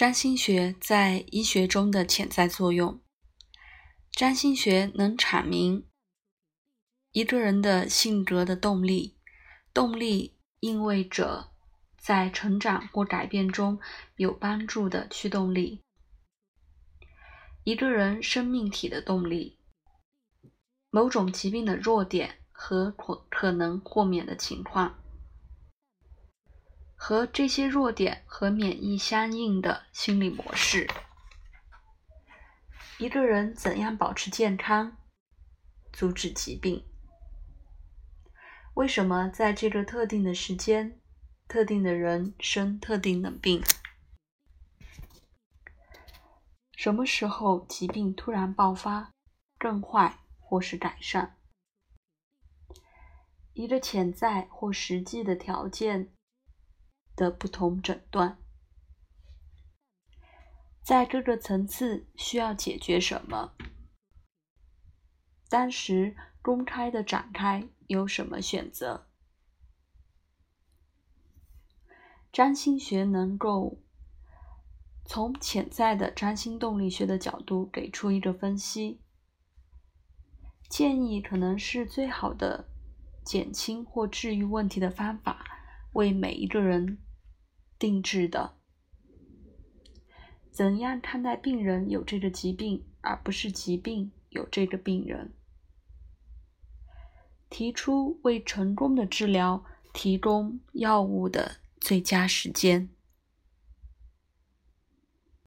占星学在医学中的潜在作用。占星学能阐明一个人的性格的动力，动力意味着在成长或改变中有帮助的驱动力，一个人生命体的动力，某种疾病的弱点和可可能豁免的情况。和这些弱点和免疫相应的心理模式。一个人怎样保持健康，阻止疾病？为什么在这个特定的时间，特定的人生特定的病？什么时候疾病突然爆发、更坏或是改善？一个潜在或实际的条件。的不同诊断，在各个层次需要解决什么？当时公开的展开有什么选择？占星学能够从潜在的占星动力学的角度给出一个分析，建议可能是最好的减轻或治愈问题的方法，为每一个人。定制的，怎样看待病人有这个疾病，而不是疾病有这个病人？提出为成功的治疗提供药物的最佳时间。